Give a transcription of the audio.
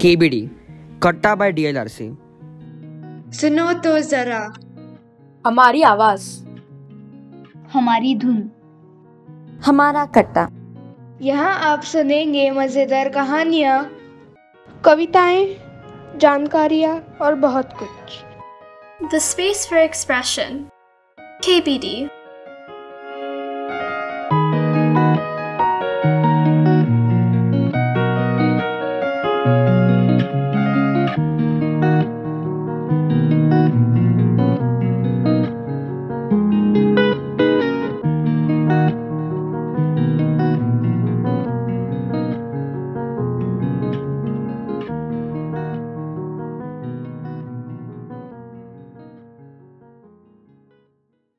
KBD कट्टा bye DLRC सुनो तो जरा। हमारी आवाज़। हमारी धुन। हमारा कट्टा। यहाँ आप सुनेंगे मज़ेदार कहानियाँ। कविताएँ जानकारियाँ और बहुत कुछ। The space for expression KBD